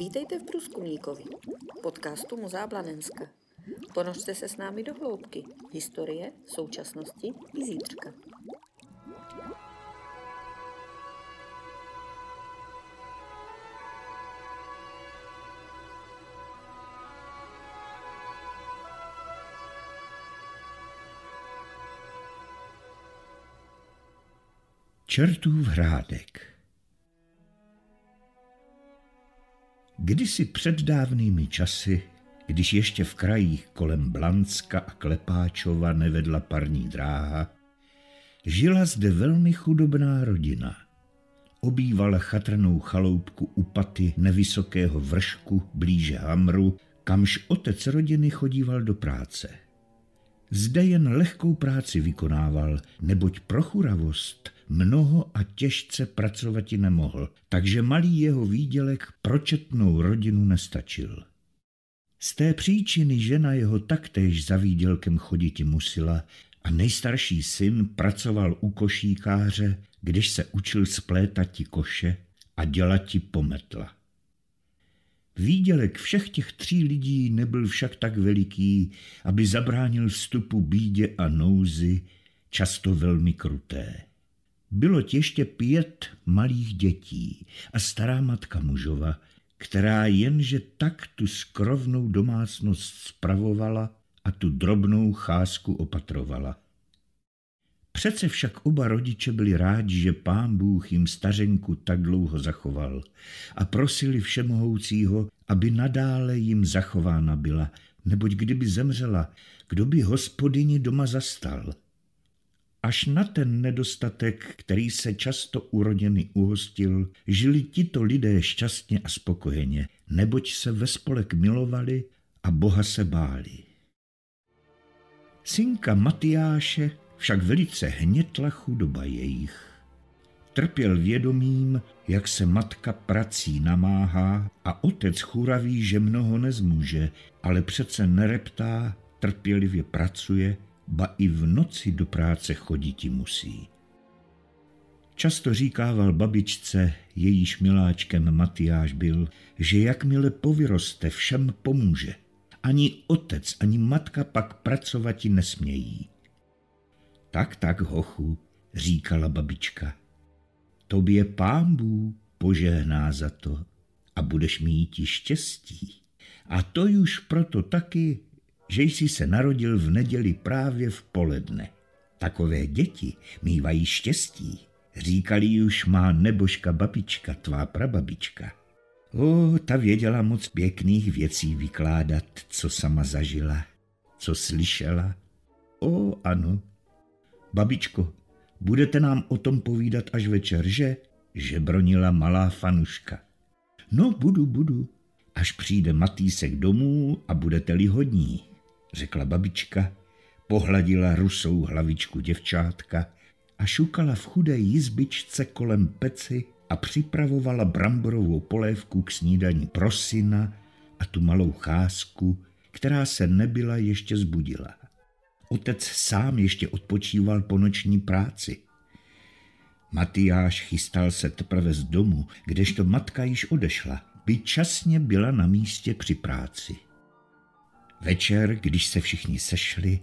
Vítejte v Průzkumníkovi, podcastu Muzea Blanenska. Ponořte se s námi do hloubky historie, současnosti i zítřka. Čertův hrádek Kdysi před dávnými časy, když ještě v krajích kolem Blanska a Klepáčova nevedla parní dráha, žila zde velmi chudobná rodina. Obývala chatrnou chaloupku u paty nevysokého vršku blíže Hamru, kamž otec rodiny chodíval do práce. Zde jen lehkou práci vykonával, neboť pro churavost mnoho a těžce pracovati nemohl, takže malý jeho výdělek pročetnou rodinu nestačil. Z té příčiny žena jeho taktéž za výdělkem choditi musila a nejstarší syn pracoval u košíkáře, když se učil splétati koše a dělati pometla. Výdělek všech těch tří lidí nebyl však tak veliký, aby zabránil vstupu bídě a nouzy, často velmi kruté. Bylo ještě pět malých dětí a stará matka mužova, která jenže tak tu skrovnou domácnost spravovala a tu drobnou cházku opatrovala. Přece však oba rodiče byli rádi, že pán Bůh jim stařenku tak dlouho zachoval a prosili všemohoucího, aby nadále jim zachována byla, neboť kdyby zemřela, kdo by hospodyni doma zastal. Až na ten nedostatek, který se často u rodiny uhostil, žili tito lidé šťastně a spokojeně, neboť se ve spolek milovali a Boha se báli. Synka Matyáše však velice hnětla chudoba jejich. Trpěl vědomím, jak se matka prací namáhá a otec churaví, že mnoho nezmůže, ale přece nereptá, trpělivě pracuje, ba i v noci do práce choditi musí. Často říkával babičce, jejíž miláčkem Matyáš byl, že jakmile povyroste, všem pomůže. Ani otec, ani matka pak pracovati nesmějí. Tak, tak, hochu, říkala babička. Tobě pámbů požehná za to a budeš mít štěstí. A to už proto taky, že jsi se narodil v neděli právě v poledne. Takové děti mývají štěstí, říkali už má nebožka babička, tvá prababička. O, ta věděla moc pěkných věcí vykládat, co sama zažila, co slyšela. O, ano, Babičko, budete nám o tom povídat až večer, že? Že bronila malá fanuška. No, budu, budu, až přijde Matýsek domů a budete-li hodní, řekla babička, pohladila rusou hlavičku děvčátka a šukala v chudé jizbičce kolem peci a připravovala bramborovou polévku k snídaní pro syna a tu malou cházku, která se nebyla ještě zbudila. Otec sám ještě odpočíval po noční práci. Matyáš chystal se teprve z domu, kdežto matka již odešla, by časně byla na místě při práci. Večer, když se všichni sešli,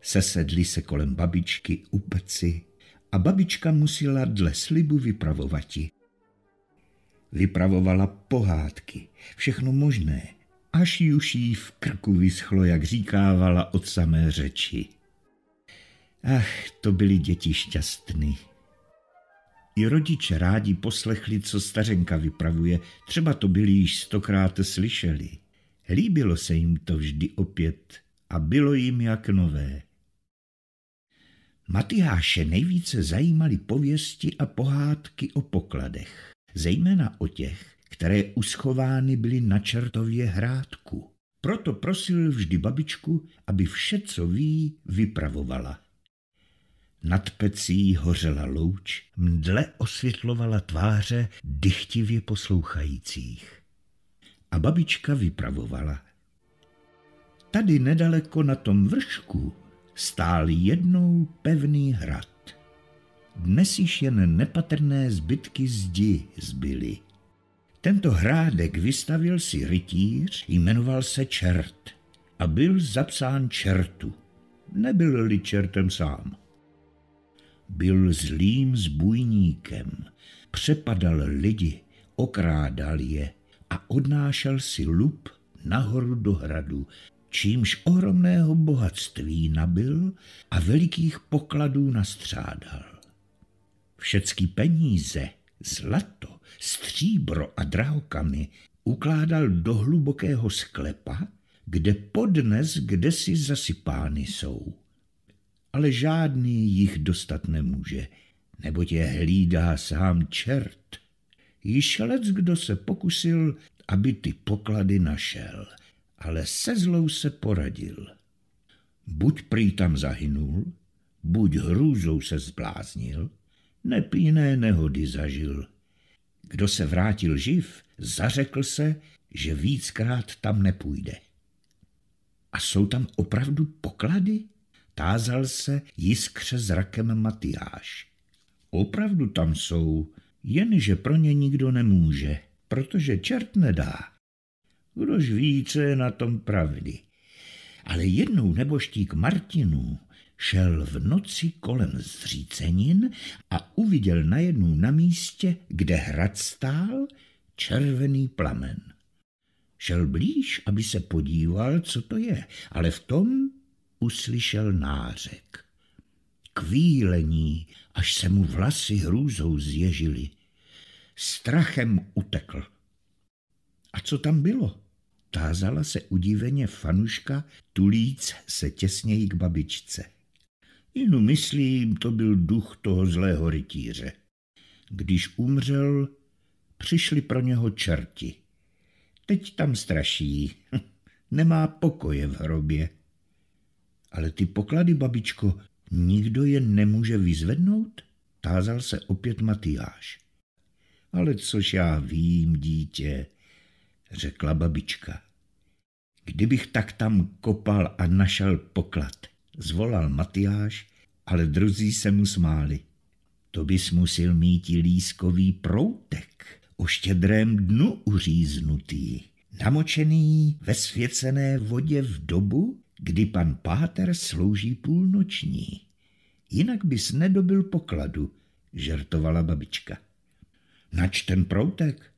sesedli se kolem babičky u peci a babička musela dle slibu vypravovati. Vypravovala pohádky, všechno možné, až už jí v krku vyschlo, jak říkávala od samé řeči. Ach, to byly děti šťastný. I rodiče rádi poslechli, co stařenka vypravuje, třeba to byli již stokrát slyšeli. Líbilo se jim to vždy opět a bylo jim jak nové. Matyáše nejvíce zajímaly pověsti a pohádky o pokladech, zejména o těch, které uschovány byly na čertově hrádku. Proto prosil vždy babičku, aby vše, co ví, vypravovala. Nad pecí hořela louč, mdle osvětlovala tváře dychtivě poslouchajících. A babička vypravovala. Tady nedaleko na tom vršku stál jednou pevný hrad. Dnes již jen nepatrné zbytky zdi zbyly Tento hrádek vystavil si rytíř, jmenoval se Čert a byl zapsán Čertu. Nebyl-li čertem sám. Byl zlým zbůjníkem, přepadal lidi, okrádal je a odnášel si lup nahoru do hradu, čímž ohromného bohatství nabil a velikých pokladů nastřádal. Všecky peníze, zlato, stříbro a drahokamy ukládal do hlubokého sklepa, kde podnes kdesi zasypány jsou. Ale žádný jich dostat nemůže, neboť je hlídá sám čert. Již lec, kdo se pokusil, aby ty poklady našel, ale se zlou se poradil. Buď prý tam zahynul, buď hrůzou se zbláznil, nepíné nehody zažil. Kdo se vrátil živ, zařekl se, že víckrát tam nepůjde. A jsou tam opravdu poklady? Tázal se jiskře zrakem Matyáš. Opravdu tam jsou, jenže pro ně nikdo nemůže, protože čert nedá. Kdož ví, co je na tom pravdy. Ale jednou neboštík Martinů šel v noci kolem zřícenin a uviděl najednou na místě, kde hrad stál, červený plamen. Šel blíž, aby se podíval, co to je, ale v tom uslyšel nářek. Kvílení, až se mu vlasy hrůzou zježily. Strachem utekl. A co tam bylo? Tázala se udíveně fanuška, tulíc se těsněji k babičce. Inu myslím, to byl duch toho zlého rytíře. Když umřel, přišli pro něho čerti. Teď tam straší. Nemá pokoje v hrobě. Ale ty poklady, babičko, nikdo je nemůže vyzvednout? Tázal se opět Matyáš. Ale což já vím, dítě, řekla babička. Kdybych tak tam kopal a našel poklad, zvolal Matyáš, ale druzí se mu smáli. To bys musil mít lískový proutek, o štědrém dnu uříznutý, namočený ve svěcené vodě v dobu, kdy pan Páter slouží půlnoční. Jinak bys nedobil pokladu, žertovala babička. Nač ten proutek?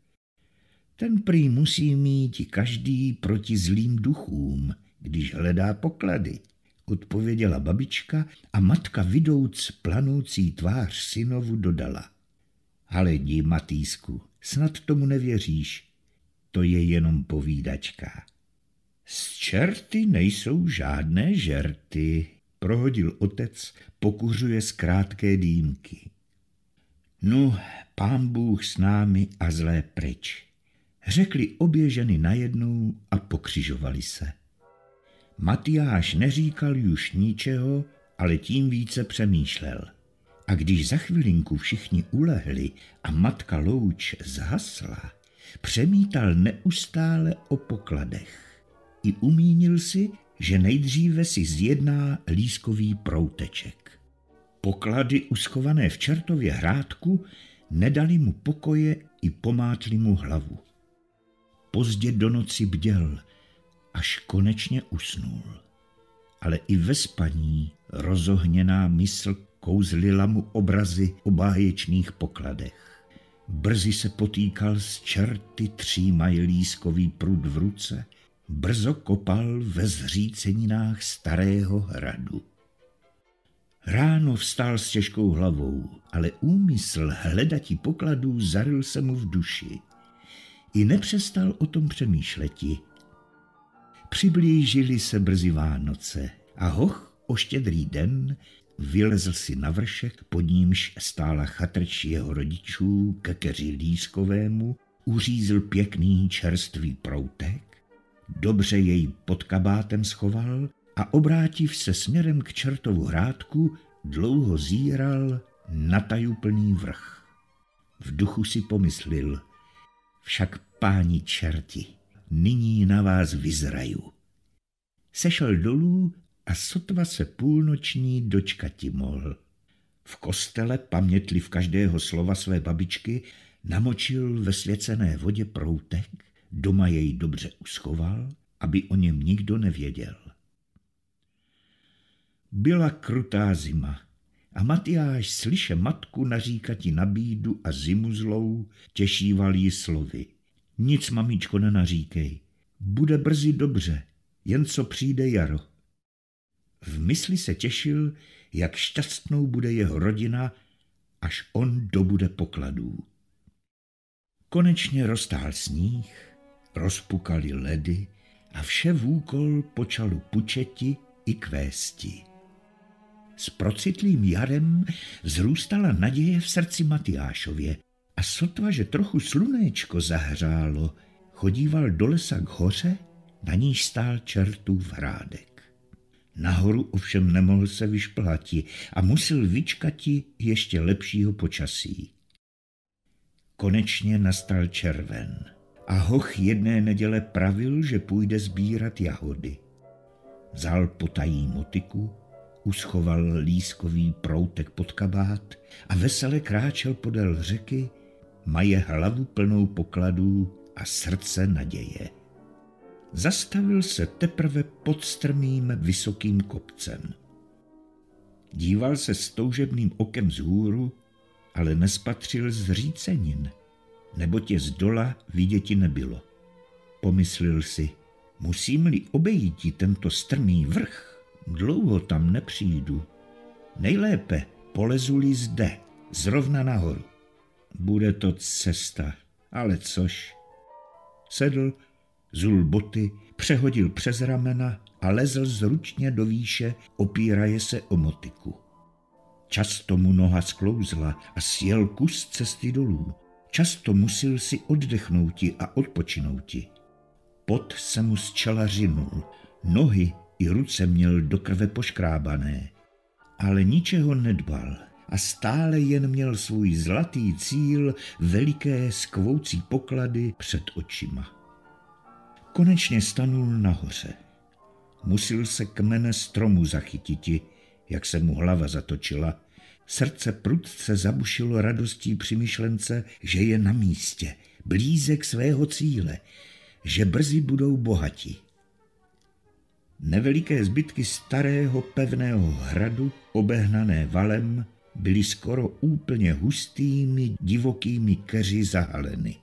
Ten prý musí mít každý proti zlým duchům, když hledá poklady, odpověděla babička a matka vidouc planoucí tvář synovu dodala. Ale jdi, Matýsku, snad tomu nevěříš. To je jenom povídačka. Z čerty nejsou žádné žerty, prohodil otec, pokuřuje z krátké dýmky. Nu, pán Bůh s námi a zlé pryč. Řekli obě ženy najednou a pokřižovali se. Matyáš neříkal už ničeho, ale tím více přemýšlel. A když za chvilinku všichni ulehli a matka Louč zhasla, přemítal neustále o pokladech. I umínil si, že nejdříve si zjedná lískový prouteček. Poklady uschované v čertově hrádku nedali mu pokoje i pomátli mu hlavu. Pozdě do noci bděl, až konečně usnul. Ale i ve spaní rozohněná mysl kouzlila mu obrazy o báječných pokladech. Brzy se potýkal s čerty třímají lískový prut v ruce, brzo kopal ve zříceninách starého hradu. Ráno vstál s těžkou hlavou, ale úmysl hledatí pokladů zaril se mu v duši. I nepřestal o tom přemýšleti. Přiblížili se brzy Vánoce a hoch o štědrý den vylezl si na vršek, pod nímž stála chatrč jeho rodičů ke keři lískovému, uřízl pěkný čerstvý proutek, dobře jej pod kabátem schoval a obrátiv se směrem k čertovu hrádku, dlouho zíral na tajuplný vrch. V duchu si pomyslil, však páni čerti, nyní na vás vyzraju. Sešel dolů a sotva se půlnoční dočkati mohl. V kostele, pamětli v každého slova své babičky, Namočil ve svěcené vodě proutek, doma jej dobře uschoval, aby o něm nikdo nevěděl. Byla krutá zima a Matyáš slyše matku naříkati na bídu a zimu zlou, těšíval jí slovy. Nic, mamičko, nenaříkej. Bude brzy dobře, jen co přijde jaro. V mysli se těšil, jak šťastnou bude jeho rodina, až on dobude pokladů. Konečně roztál sníh, rozpukali ledy a vše vůkol počalo pučeti i kvésti. S procitlým jarem vzrůstala naděje v srdci Matyášově a sotva, že trochu slunéčko zahřálo, chodíval do lesa k hoře, na níž stál čertův hrádek. Nahoru ovšem nemohl se vyšplhati a musel vyčkati ještě lepšího počasí. Konečně nastal červen a hoch jedné neděle pravil, že půjde sbírat jahody. Vzal potají motiku, uschoval lískový proutek pod kabát a vesele kráčel podél řeky, maje hlavu plnou pokladů a srdce naděje. Zastavil se teprve pod strmým vysokým kopcem. Díval se s toužebným okem z hůru, ale nespatřil zřícenin, nebo tě z dola viděti nebylo. Pomyslil si, musím-li obejít tento strmý vrch, dlouho tam nepřijdu. Nejlépe polezu-li zde, zrovna nahoru. Bude to cesta, ale což. Sedl, zul boty, přehodil přes ramena a lezl zručně do výše, opíraje se o motiku. Často mu noha sklouzla a sjel kus cesty dolů. Často musil si oddechnouti a odpočinouti. Pot se mu z čela řinul, nohy i ruce měl do krve poškrábané, ale ničeho nedbal a stále jen měl svůj zlatý cíl veliké skvoucí poklady před očima. Konečně stanul nahoře. Musil se kmene stromu zachytiti, jak se mu hlava zatočila. Srdce prudce zabušilo radostí při myšlence, že je na místě, blízek svého cíle, že brzy budou bohatí. Neveliké zbytky starého pevného hradu, obehnané valem, byly skoro úplně hustými divokými keři zahaleny.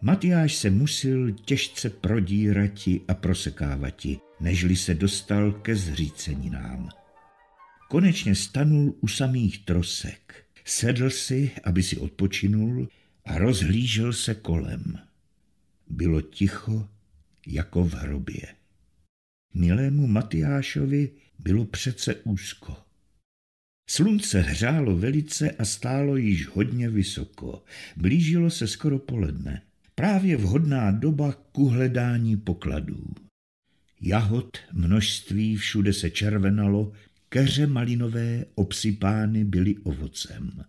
Matyáš se musel těžce prodírati a prosekávati, nežli se dostal ke zříceninám. Konečně stanul u samých trosek, sedl si, aby si odpočinul a rozhlížel se kolem. Bylo ticho jako v hrobě. Milému Matyášovi bylo přece úzko. Slunce hřálo velice a stálo již hodně vysoko. Blížilo se skoro poledne. Právě vhodná doba k uhledání pokladů. Jahod množství všude se červenalo, keře malinové obsypány byly ovocem.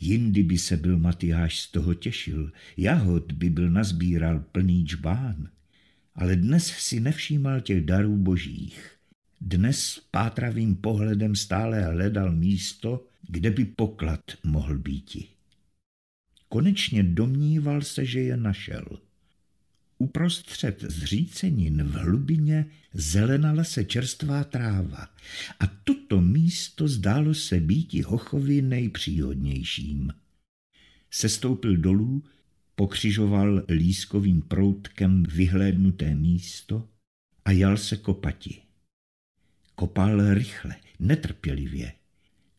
Jindy by se byl Matyáš z toho těšil, jahod by byl nazbíral plný čbán, ale dnes si nevšímal těch darů božích. Dnes pátravým pohledem stále hledal místo, kde by poklad mohl býti. Konečně domníval se, že je našel. Uprostřed zřícenin v hlubině zelenala se čerstvá tráva a toto místo zdálo se býti Hochovi nejpříhodnějším. Sestoupil dolů, pokřižoval lískovým proutkem vyhlédnuté místo a jal se kopati. Kopal rychle, netrpělivě.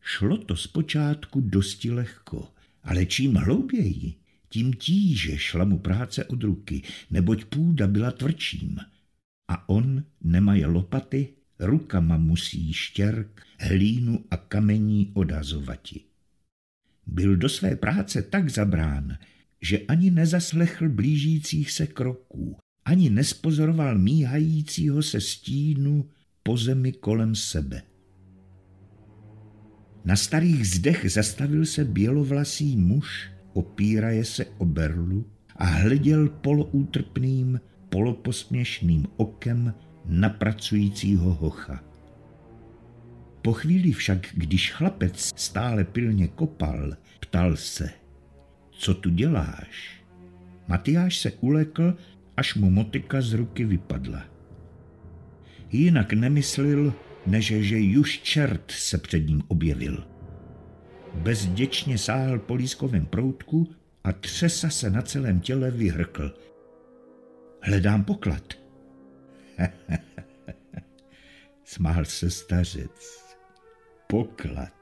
Šlo to zpočátku dosti lehko, ale čím hlouběji, tím tíže šla mu práce od ruky, neboť půda byla tvrdším. A on nemaje lopaty, rukama musí štěrk, hlínu a kamení odazovati. Byl do své práce tak zabrán, že ani nezaslechl blížících se kroků, ani nespozoroval míhajícího se stínu po zemi kolem sebe. Na starých zdech zastavil se bělovlasý muž, opíraje se o berlu a hleděl poloútrpným, poloposměšným okem na pracujícího hocha. Po chvíli však, když chlapec stále pilně kopal, ptal se, co tu děláš? Matyáš se ulekl, až mu motika z ruky vypadla. Jinak nemyslel, než že juž čert se před ním objevil. Bezděčně sáhl po lískovém proutku a třesa se na celém těle vyhrkl. Hledám poklad. Smál se stařec. Poklad,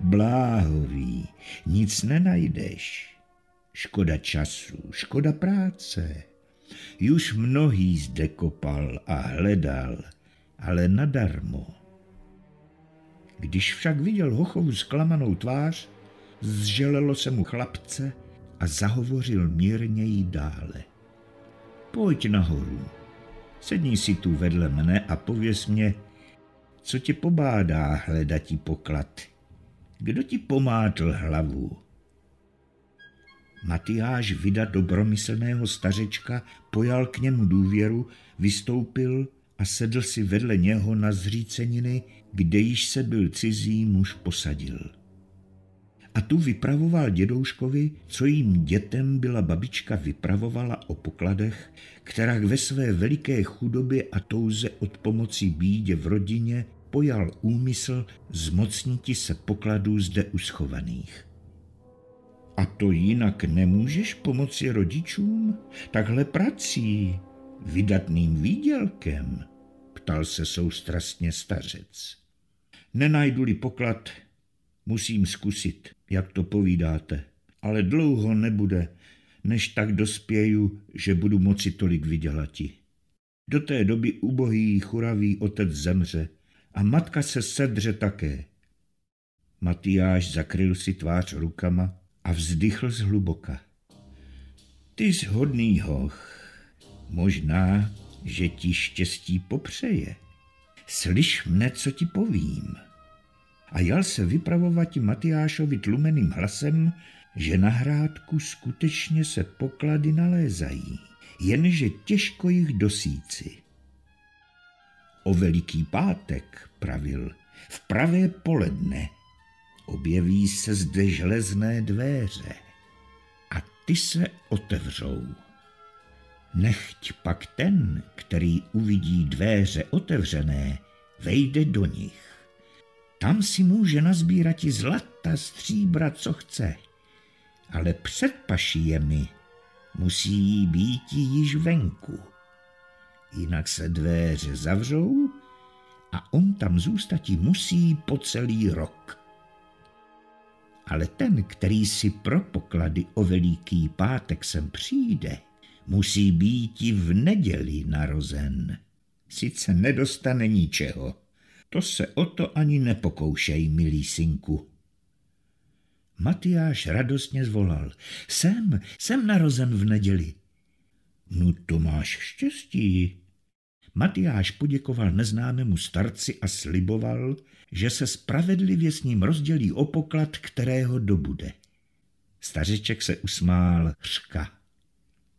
bláhový, nic nenajdeš. Škoda času, škoda práce. Už mnohý zde kopal a hledal, ale nadarmo. Když však viděl Hochovu zklamanou tvář, zželelo se mu chlapce a zahovořil mírněji dále. Pojď nahoru, sedni si tu vedle mne a pověs mě, co tě pobádá hledatí poklad. Kdo ti pomátl hlavu? Matyáš vida dobromyslného stařečka pojal k němu důvěru, vystoupil a sedl si vedle něho na zříceniny, kde již se byl cizí muž posadil. A tu vypravoval dědouškovi, co jim dětem byla babička vypravovala o pokladech, která ve své veliké chudobě a touze od pomoci bídě v rodině pojal úmysl zmocniti se pokladů zde uschovaných. A to jinak nemůžeš pomoci rodičům? Takhle prací, vydatným výdělkem? Ptal se soustrastně stařec. Nenajdu-li poklad, musím zkusit, jak to povídáte, ale dlouho nebude, než tak dospěju, že budu moci tolik vydělati. Do té doby ubohý churavý otec zemře a matka se sedře také. Matyáš zakryl si tvář rukama a vzdychl zhluboka. Ty jsi hodný hoch, možná, že ti štěstí popřeje. Slyš mne, co ti povím. A jal se vypravovat Matyášovi tlumeným hlasem, že na hrádku skutečně se poklady nalézají, jenže těžko jich dosíci. O veliký pátek, pravil, v pravé poledne, objeví se zde železné dveře a ty se otevřou. Nechť pak ten, který uvidí dveře otevřené, vejde do nich. Tam si může nazbírat i zlata, stříbra, co chce, ale před pašijemi musí být již venku. Jinak se dveře zavřou a on tam zůstati musí po celý rok ale ten, který si pro poklady o veliký pátek sem přijde, musí být i v neděli narozen. Sice nedostane ničeho, to se o to ani nepokoušej, milý synku. Matyáš radostně zvolal. Jsem, jsem narozen v neděli. No to máš štěstí, Matyáš poděkoval neznámému starci a sliboval, že se spravedlivě s ním rozdělí o poklad, kterého dobude. Stařeček se usmál řka.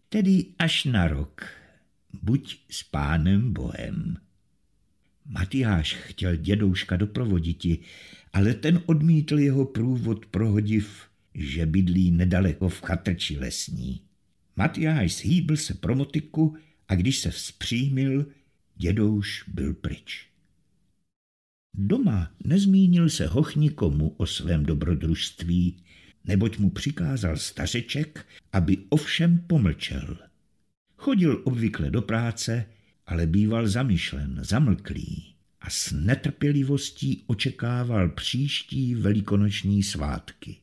Tedy až na rok. Buď s pánem Bohem. Matyáš chtěl dědouška doprovoditi, ale ten odmítl jeho průvod prohodiv, že bydlí nedaleko v chatrči lesní. Matyáš zhýbl se pro motiku a když se vzpřímil, Dědouš byl pryč. Doma nezmínil se hoch nikomu o svém dobrodružství, neboť mu přikázal stařeček, aby ovšem pomlčel. Chodil obvykle do práce, ale býval zamyšlen, zamlklý a s netrpělivostí očekával příští velikonoční svátky.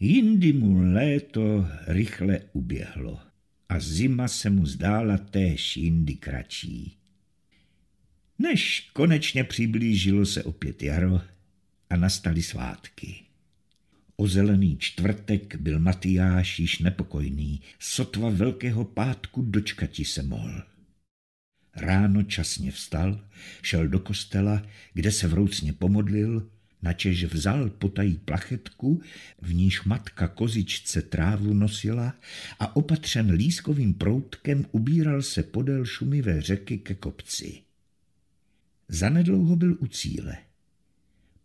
Jindy mu léto rychle uběhlo a zima se mu zdála též jindy kratší. Než konečně přiblížilo se opět jaro a nastaly svátky. O zelený čtvrtek byl Matyáš již nepokojný, sotva velkého pátku dočkati se mohl. Ráno časně vstal, šel do kostela, kde se vroucně pomodlil načež vzal potají plachetku, v níž matka kozičce trávu nosila a opatřen lískovým proutkem ubíral se podél šumivé řeky ke kopci. Zanedlouho byl u cíle.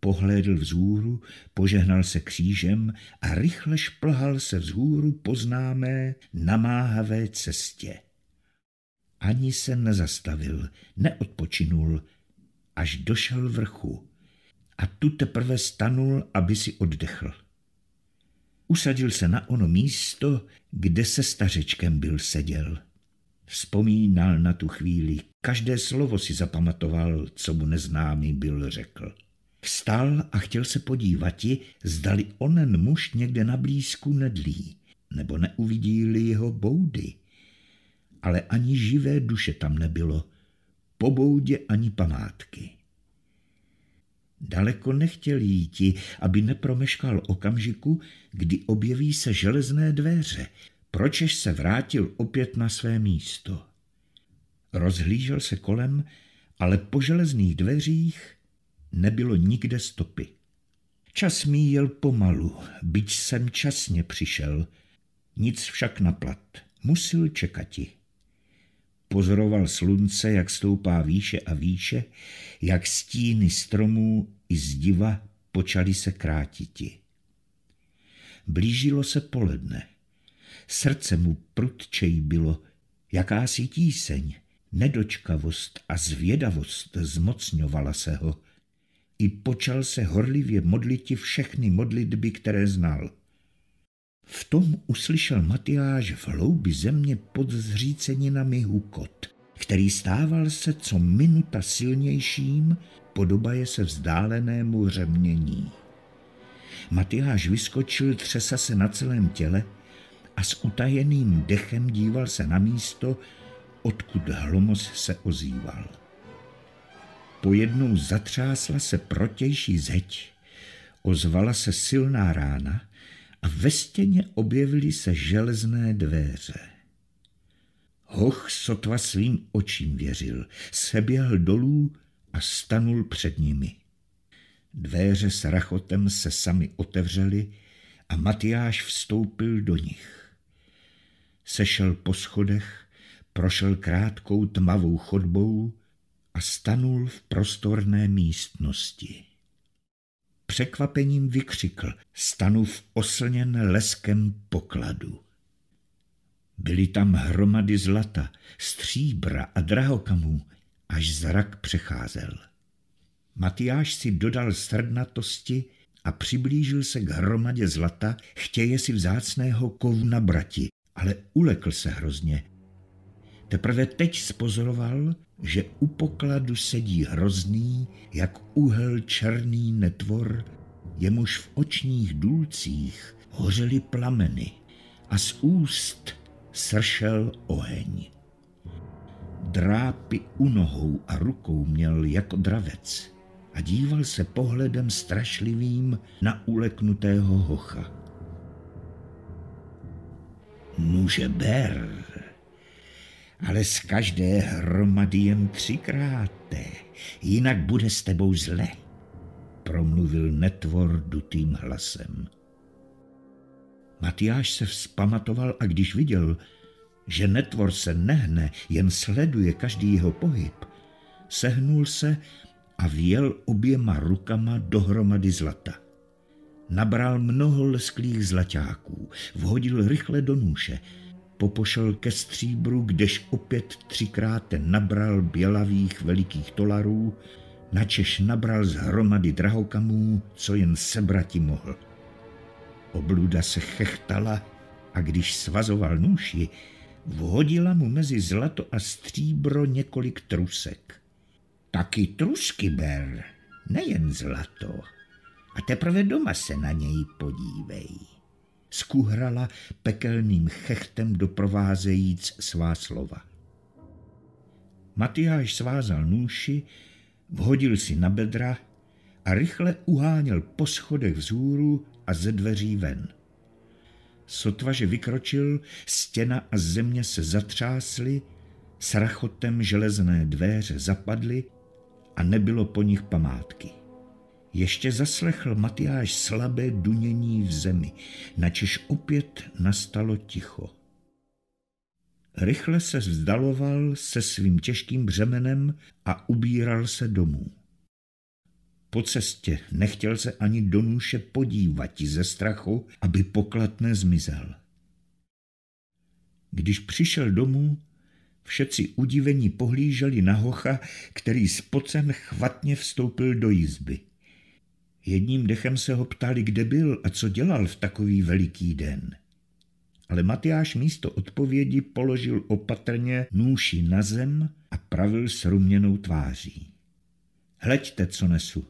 Pohlédl vzhůru, požehnal se křížem a rychle šplhal se vzhůru po známé, namáhavé cestě. Ani se nezastavil, neodpočinul, až došel vrchu a tu teprve stanul, aby si oddechl. Usadil se na ono místo, kde se stařečkem byl seděl. Vzpomínal na tu chvíli, každé slovo si zapamatoval, co mu neznámý byl řekl. Vstal a chtěl se podívat, zdali onen muž někde na blízku nedlí, nebo neuvidí jeho boudy. Ale ani živé duše tam nebylo, po boudě ani památky. Daleko nechtěl jíti, aby nepromeškal okamžiku, kdy objeví se železné dveře, pročež se vrátil opět na své místo. Rozhlížel se kolem, ale po železných dveřích nebylo nikde stopy. Čas míjel pomalu, byť jsem časně přišel, nic však naplat, musil čekati. Pozoroval slunce, jak stoupá výše a výše, jak stíny stromů i zdiva počaly se krátiti. Blížilo se poledne. Srdce mu prudčej bylo, jakási tíseň, nedočkavost a zvědavost zmocňovala se ho. I počal se horlivě modliti všechny modlitby, které znal. V tom uslyšel Matyáš v hloubi země pod zříceninami hukot, který stával se co minuta silnějším, podobaje se vzdálenému řemnění. Matyáš vyskočil, třesa se na celém těle a s utajeným dechem díval se na místo, odkud hlomos se ozýval. Pojednou zatřásla se protější zeď, ozvala se silná rána a ve stěně objevily se železné dveře. Hoch sotva svým očím věřil, seběhl dolů a stanul před nimi. Dvéře s rachotem se sami otevřely a Matyáš vstoupil do nich. Sešel po schodech, prošel krátkou tmavou chodbou a stanul v prostorné místnosti. Překvapením vykřikl, stanu v oslněn leskem pokladu. Byly tam hromady zlata, stříbra a drahokamů, až zrak přecházel. Matyáš si dodal srdnatosti a přiblížil se k hromadě zlata, chtěje si vzácného kovu na brati, ale ulekl se hrozně. Teprve teď spozoroval, že u pokladu sedí hrozný, jak uhel černý netvor, jemuž v očních důlcích hořely plameny a z úst sršel oheň. Drápy u nohou a rukou měl jako dravec a díval se pohledem strašlivým na uleknutého hocha. Muže ber, ale z každé hromady jen třikráte, jinak bude s tebou zle, promluvil netvor dutým hlasem. Matyáš se vzpamatoval a když viděl, že netvor se nehne, jen sleduje každý jeho pohyb, sehnul se a vjel oběma rukama dohromady zlata. Nabral mnoho lesklých zlaťáků, vhodil rychle do nůše, popošel ke stříbru, kdež opět třikrát nabral bělavých velikých tolarů, načež nabral z hromady drahokamů, co jen sebrati mohl. Obluda se chechtala a když svazoval nůši, vhodila mu mezi zlato a stříbro několik trusek. Taky trusky ber, nejen zlato. A teprve doma se na něj podívej skuhrala pekelným chechtem doprovázejíc svá slova. Matyáš svázal nůši, vhodil si na bedra a rychle uháněl po schodech vzhůru a ze dveří ven. Sotva, že vykročil, stěna a země se zatřásly, s rachotem železné dveře zapadly a nebylo po nich památky. Ještě zaslechl Matyáš slabé dunění v zemi, načež opět nastalo ticho. Rychle se vzdaloval se svým těžkým břemenem a ubíral se domů. Po cestě nechtěl se ani do nůše podívat ze strachu, aby poklad nezmizel. Když přišel domů, Všetci udivení pohlíželi na hocha, který spocen chvatně vstoupil do jizby. Jedním dechem se ho ptali, kde byl a co dělal v takový veliký den. Ale Matyáš místo odpovědi položil opatrně nůši na zem a pravil s ruměnou tváří. Hleďte, co nesu.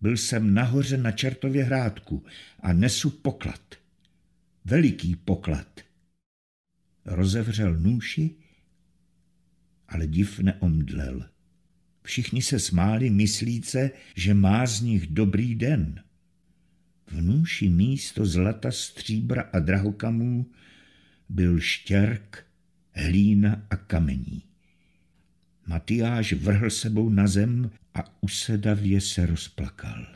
Byl jsem nahoře na čertově hrádku a nesu poklad. Veliký poklad. Rozevřel nůši ale div neomdlel. Všichni se smáli myslíce, že má z nich dobrý den. V nůši místo zlata, stříbra a drahokamů byl štěrk, hlína a kamení. Matyáš vrhl sebou na zem a usedavě se rozplakal.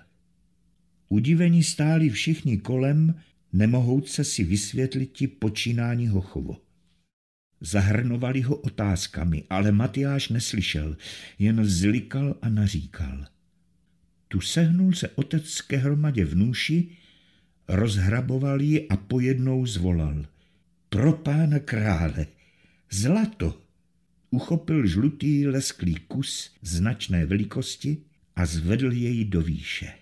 Udivení stáli všichni kolem, nemohouce si vysvětlit ti počínání Hochovo. Zahrnovali ho otázkami, ale Matyáš neslyšel, jen zlikal a naříkal. Tu sehnul se otec ke hromadě v nůši, rozhraboval ji a pojednou zvolal. Pro pána krále, zlato! Uchopil žlutý lesklý kus značné velikosti a zvedl jej do výše.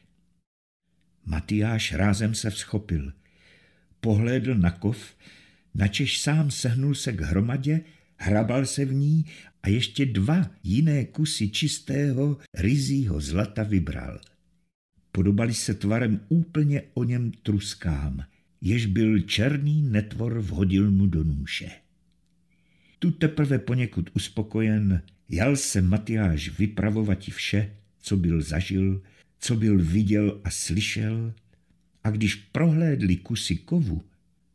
Matyáš rázem se vzchopil. Pohlédl na kov, načež sám sehnul se k hromadě, hrabal se v ní a ještě dva jiné kusy čistého, rizího zlata vybral. Podobali se tvarem úplně o něm truskám, jež byl černý netvor vhodil mu do nůše. Tu teprve poněkud uspokojen, jal se Matyáš vypravovat vše, co byl zažil, co byl viděl a slyšel, a když prohlédli kusy kovu,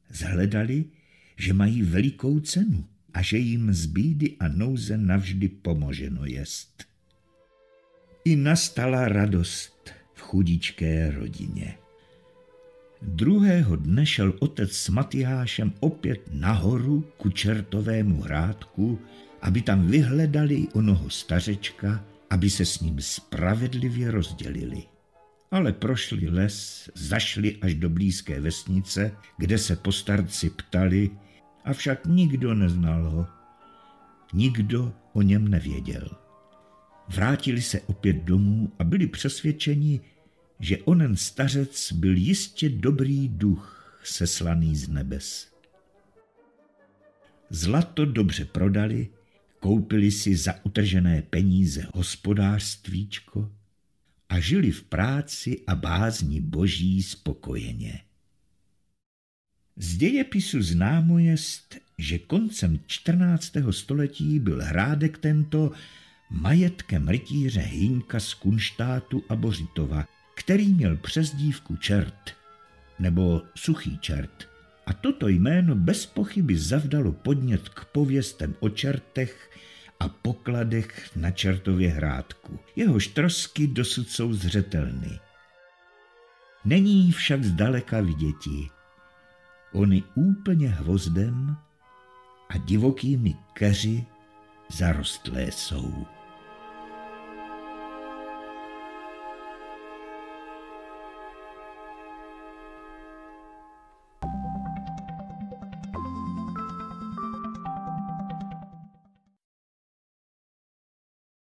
zhledali, že mají velikou cenu a že jim z bídy a nouze navždy pomoženo jest. I nastala radost v chudičké rodině. Druhého dne šel otec s Matyášem opět nahoru ku čertovému hrádku, aby tam vyhledali onoho stařečka, aby se s ním spravedlivě rozdělili. Ale prošli les, zašli až do blízké vesnice, kde se postarci ptali, avšak nikdo neznal ho. Nikdo o něm nevěděl. Vrátili se opět domů a byli přesvědčeni, že onen stařec byl jistě dobrý duch seslaný z nebes. Zlato dobře prodali, koupili si za utržené peníze hospodářstvíčko a žili v práci a bázni boží spokojeně. Z dějepisu známo jest, že koncem 14. století byl hrádek tento majetkem rytíře Hýnka z Kunštátu a Bořitova, který měl přezdívku čert, nebo suchý čert. A toto jméno bez pochyby zavdalo podnět k pověstem o čertech a pokladech na čertově hrádku. Jehož trosky dosud jsou zřetelný. Není však zdaleka viděti, Ony úplně hvozdem a divokými keři zarostlé jsou.